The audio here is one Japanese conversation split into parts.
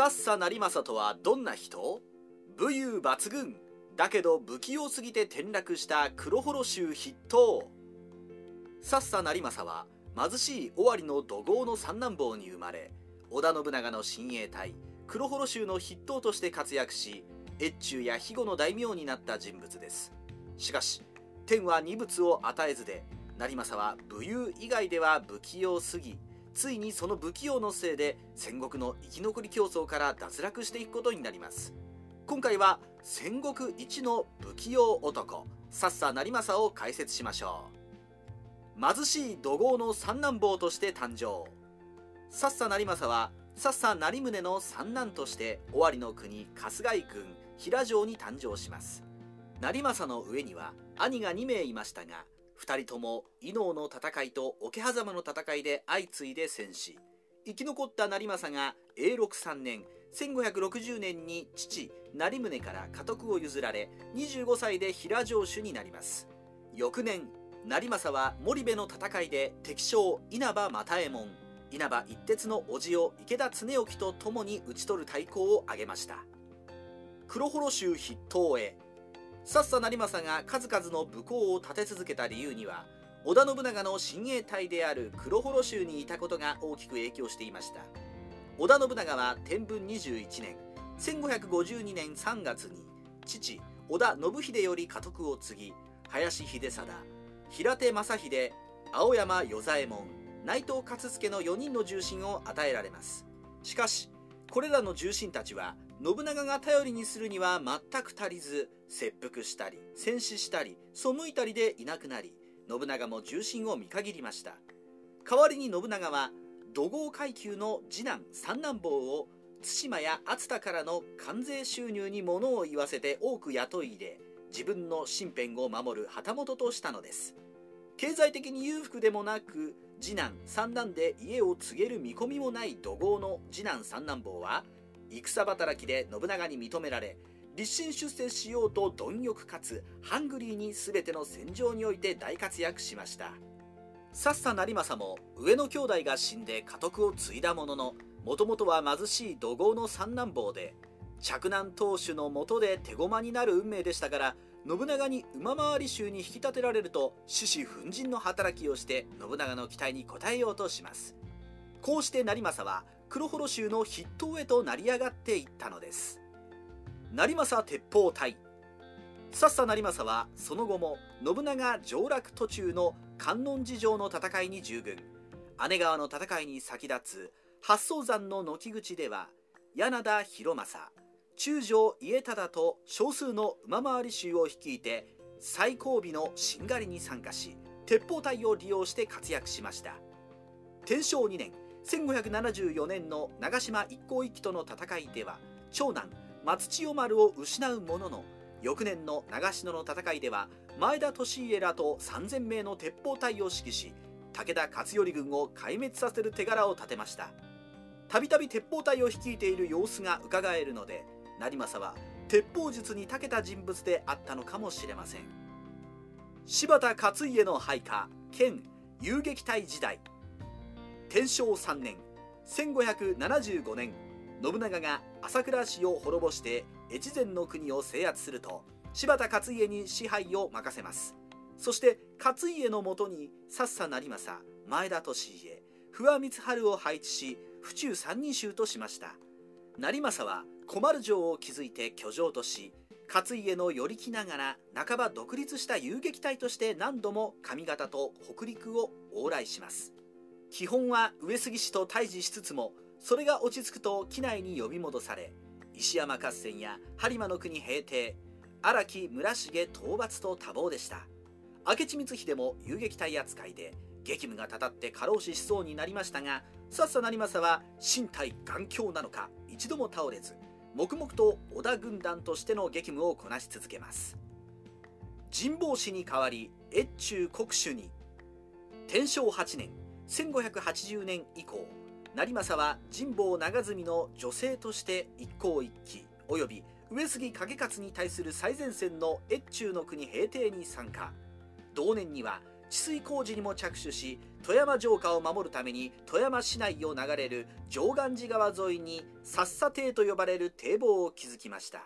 さっさ成政とはどんな人？武勇抜群。だけど不器用すぎて転落した黒幌衆筆頭。さっさ成政は貧しい尾張の土豪の三男坊に生まれ織田信長の親衛隊黒幌衆の筆頭として活躍し越中や肥後の大名になった人物です。しかし天は二物を与えずで成政は武勇以外では不器用すぎついにその不器用のせいで戦国の生き残り競争から脱落していくことになります。今回は戦国一の不器用男さっさ成政を解説しましょう。貧しい土豪の三男坊として誕生。さっさ成政はさっさ成宗の三男として尾張の国春日井郡平城に誕生します。成政の上には兄が2名いましたが2人とも伊能の戦いと桶狭間の戦いで相次いで戦死。生き残った成政が永禄3年1560年に父成宗から家督を譲られ25歳で平城主になります。翌年成政は森部の戦いで敵将稲葉又右衛門稲葉一徹の叔父を池田恒興と共に討ち取る太鼓を挙げました。黒幌州筆頭へさっさ成政が数々の武功を立て続けた理由には織田信長の親衛隊である黒幌州にいたことが大きく影響していました。織田信長は天文21年1552年3月に父織田信秀より家督を継ぎ林秀貞平手正秀青山与左衛門内藤勝助の4人の重臣を与えられます。しかしこれらの重臣たちは信長が頼りにするには全く足りず切腹したり戦死したり背いたりでいなくなり信長も重臣を見限りました。代わりに信長は土豪階級の次男三男坊を対馬や熱田からの関税収入に物を言わせて多く雇い入れ自分の身辺を守る旗本としたのです。経済的に裕福でもなく次男三男で家を継げる見込みもない土豪の次男三男坊は戦働きで信長に認められ立身出世しようと貪欲かつハングリーに全ての戦場において大活躍しました。さっさ成政も上の兄弟が死んで家督を継いだもののもともとは貧しい土豪の三男坊で嫡男当主のもとで手駒になる運命でしたから信長に馬回り衆に引き立てられると獅子奮陣の働きをして信長の期待に応えようとします。こうして成政は黒幌州の筆頭へと成り上がっていったのです。成政鉄砲隊。さっさ成政はその後も信長上洛途中の観音寺城の戦いに従軍。姉川の戦いに先立つ八宗山の軒口では柳田広政中条家忠と少数の馬回り衆を率いて最後尾のしんがりに参加し鉄砲隊を利用して活躍しました。天正2年1574年の長島一向一揆との戦いでは長男松千代丸を失うものの翌年の長篠の戦いでは前田利家らと3000名の鉄砲隊を指揮し武田勝頼軍を壊滅させる手柄を立てました。たびたび鉄砲隊を率いている様子がうかがえるので成政は鉄砲術に長けた人物であったのかもしれません。柴田勝家の配下兼遊撃隊時代。天正3年1575年信長が朝倉氏を滅ぼして越前の国を制圧すると柴田勝家に支配を任せます。そして勝家のもとにさっさ成政前田利家不破光晴を配置し府中三人衆としました。成政は小丸城を築いて居城とし勝家の寄り来ながら半ば独立した遊撃隊として何度も上方と北陸を往来します。基本は上杉氏と対峙しつつもそれが落ち着くと機内に呼び戻され石山合戦や播磨の国平定荒木村重討伐と多忙でした。明智光秀も遊撃隊扱いで激務がたたって過労死しそうになりましたがさっさ成政は身体頑強なのか一度も倒れず黙々と織田軍団としての激務をこなし続けます。神保氏に代わり越中国主に天正8年1580年以降成政は神保長住の女性として一向一揆及び上杉景勝に対する最前線の越中の国平定に参加。同年には治水工事にも着手し富山城下を守るために富山市内を流れる上岸寺川沿いに薩佐堤と呼ばれる堤防を築きました。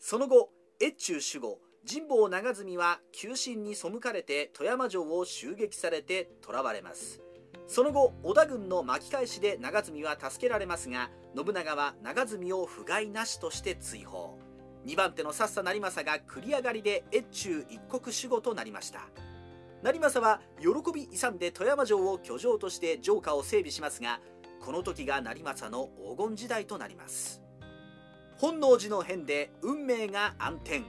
その後越中守護神保長住は急進に背かれて富山城を襲撃されて囚われます。その後織田軍の巻き返しで長住は助けられますが信長は長住を不甲斐なしとして追放。2番手のさっさ成政が繰り上がりで越中一国守護となりました。成政は喜び勇んで富山城を居城として城下を整備しますがこの時が成政の黄金時代となります。本能寺の変で運命が暗転。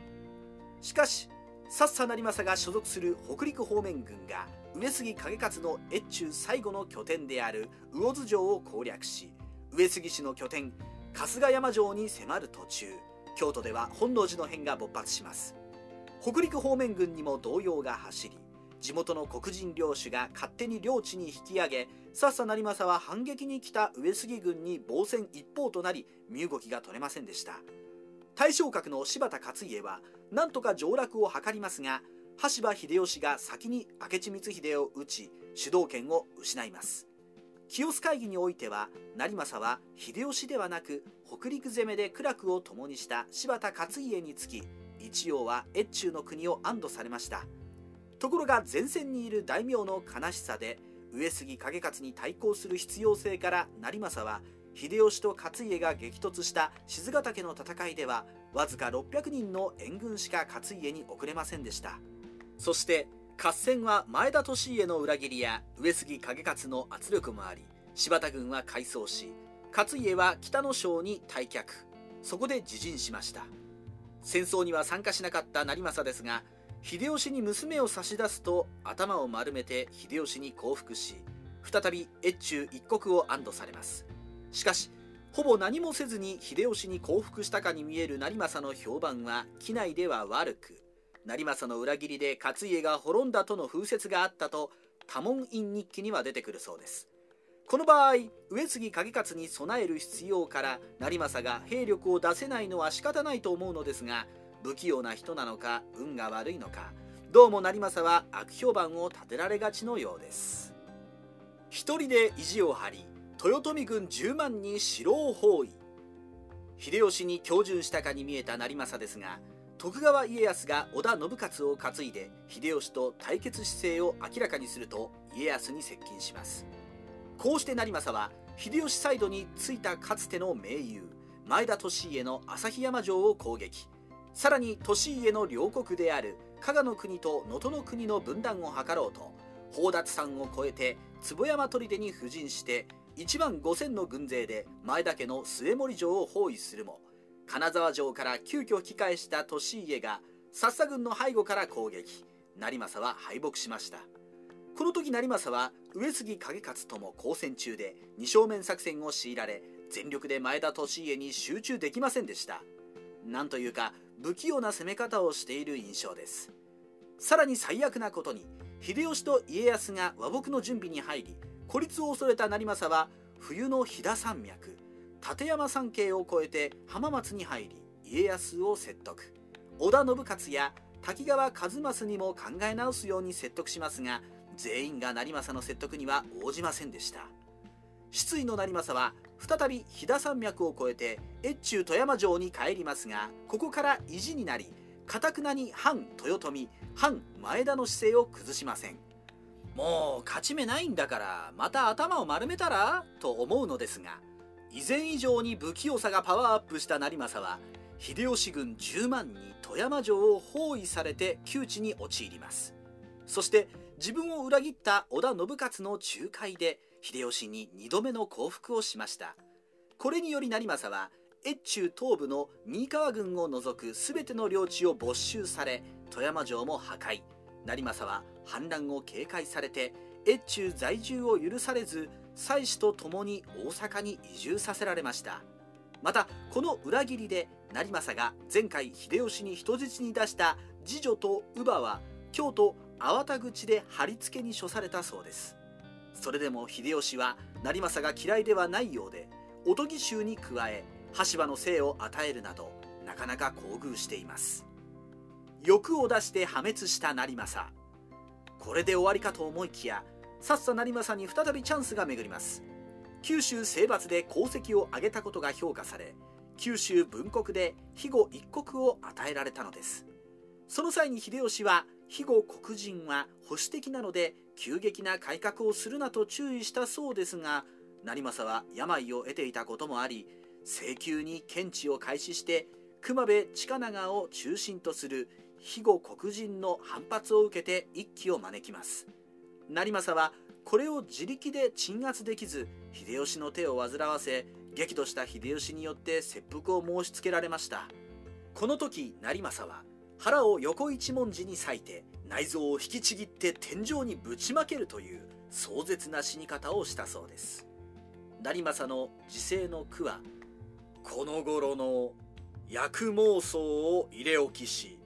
しかしさっさ成政が所属する北陸方面軍が上杉景勝の越中最後の拠点である魚津城を攻略し上杉氏の拠点春日山城に迫る途中。京都では本能寺の変が勃発します。北陸方面軍にも動揺が走り地元の黒人領主が勝手に領地に引き上げさっさ成政は反撃に来た上杉軍に防戦一方となり身動きが取れませんでした。大将閣の柴田勝家は何とか上洛を図りますが羽柴秀吉が先に明智光秀を討ち主導権を失います。清須会議においては成政は秀吉ではなく北陸攻めで苦楽を共にした柴田勝家につき一応は越中の国を安堵されました。ところが前線にいる大名の悲しさで上杉景勝に対抗する必要性から成政は秀吉と勝家が激突した静ヶ岳の戦いではわずか600人の援軍しか勝家に送れませんでした。そして合戦は前田利家の裏切りや上杉景勝の圧力もあり柴田軍は改装し勝家は北の省に退却。そこで自陣しました。戦争には参加しなかった成政ですが秀吉に娘を差し出すと頭を丸めて秀吉に降伏し再び越中一国を安堵されます。しかしほぼ何もせずに秀吉に降伏したかに見える成政の評判は機内では悪く成政の裏切りで勝家が滅んだとの風説があったと多門院日記には出てくるそうです。この場合上杉景勝に備える必要から成政が兵力を出せないのは仕方ないと思うのですが不器用な人なのか運が悪いのかどうも成政は悪評判を立てられがちのようです。一人で意地を張り豊臣軍10万に城を包囲。秀吉に恭順したかに見えた成政ですが徳川家康が織田信雄を担いで秀吉と対決姿勢を明らかにすると家康に接近します。こうして成政は秀吉サイドについたかつての盟友前田利家の旭山城を攻撃。さらに利家の両国である加賀の国と能登の国の分断を図ろうと宝達山を越えて坪山砦に布陣して1万5000の軍勢で前田家の末森城を包囲するも金沢城から急遽引き返した利家が薩佐軍の背後から攻撃。成政は敗北しました。この時成政は上杉景勝とも交戦中で二正面作戦を強いられ全力で前田利家に集中できませんでした。なんというか不器用な攻め方をしている印象です。さらに最悪なことに秀吉と家康が和睦の準備に入り孤立を恐れた成政は冬の飛騨山脈立山山系を越えて浜松に入り家康を説得。織田信雄や滝川一益にも考え直すように説得しますが全員が成政の説得には応じませんでした。失意の成政は再び飛騨山脈を越えて越中富山城に帰りますがここから意地になりかたくなに反豊臣反前田の姿勢を崩しません。もう勝ち目ないんだからまた頭を丸めたらと思うのですが以前以上に不器用さがパワーアップした成政は秀吉軍10万に富山城を包囲されて窮地に陥ります。そして自分を裏切った織田信雄の仲介で秀吉に2度目の降伏をしました。これにより成政は越中東部の三河軍を除く全ての領地を没収され富山城も破壊。成政は反乱を警戒されて越中在住を許されず妻子と共に大阪に移住させられました。またこの裏切りで成政が前回秀吉に人質に出した次女と乳母は京都粟田口で貼り付けに処されたそうです。それでも秀吉は成政が嫌いではないようでおとぎ衆に加え羽柴の生を与えるなどなかなか厚遇しています。欲を出して破滅した成政。これで終わりかと思いきやさっさ成政に再びチャンスが巡ります。九州征伐で功績を上げたことが評価され九州文国で肥後一国を与えられたのです。その際に秀吉は肥後黒人は保守的なので急激な改革をするなと注意したそうですが成政は病を得ていたこともあり請求に検知を開始して熊部近長を中心とする肥後黒人の反発を受けて一揆を招きます。成政はこれを自力で鎮圧できず秀吉の手を煩わせ激怒した秀吉によって切腹を申し付けられました。この時成政は腹を横一文字に裂いて内臓を引きちぎって天井にぶちまけるという壮絶な死に方をしたそうです。成政の自世の句は「この頃の薬妄想を入れ置きし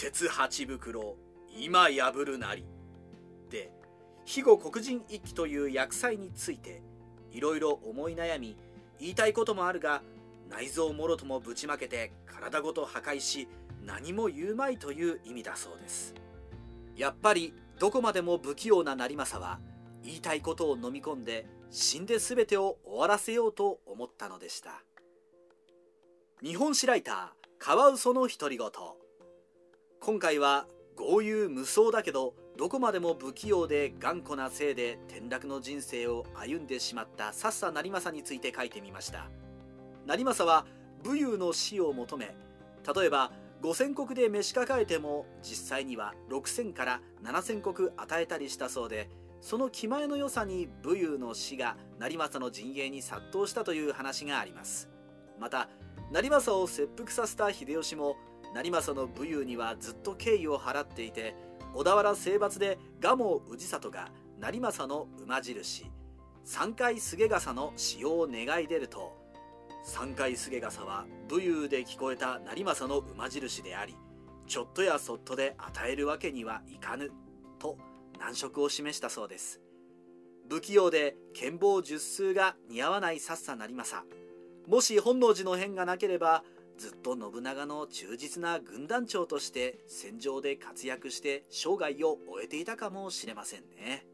鉄八袋今破るなり」で肥後黒人一揆という薬剤についていろいろ思い悩み言いたいこともあるが内臓もろともぶちまけて体ごと破壊し何も言うまいという意味だそうです。やっぱりどこまでも不器用な成政は言いたいことを飲み込んで死んで全てを終わらせようと思ったのでした。日本史ライターカワウソの独り言。今回は豪遊無双だけどどこまでも不器用で頑固なせいで転落の人生を歩んでしまったさっさ成政について書いてみました。成政は武勇の死を求め例えば5000石で召し抱えても実際には6000から7000石与えたりしたそうでその気前の良さに武勇の死が成政の陣営に殺到したという話があります。また成政を切腹させた秀吉も成政の武勇にはずっと敬意を払っていて小田原征伐で蒲生氏里が成政の馬印。三回菅笠の使用を願い出ると三回菅笠は武勇で聞こえた成政の馬印でありちょっとやそっとで与えるわけにはいかぬと難色を示したそうです。不器用で剣謀術数が似合わないさっさ成政。もし本能寺の変がなければずっと信長の忠実な軍団長として戦場で活躍して生涯を終えていたかもしれませんね。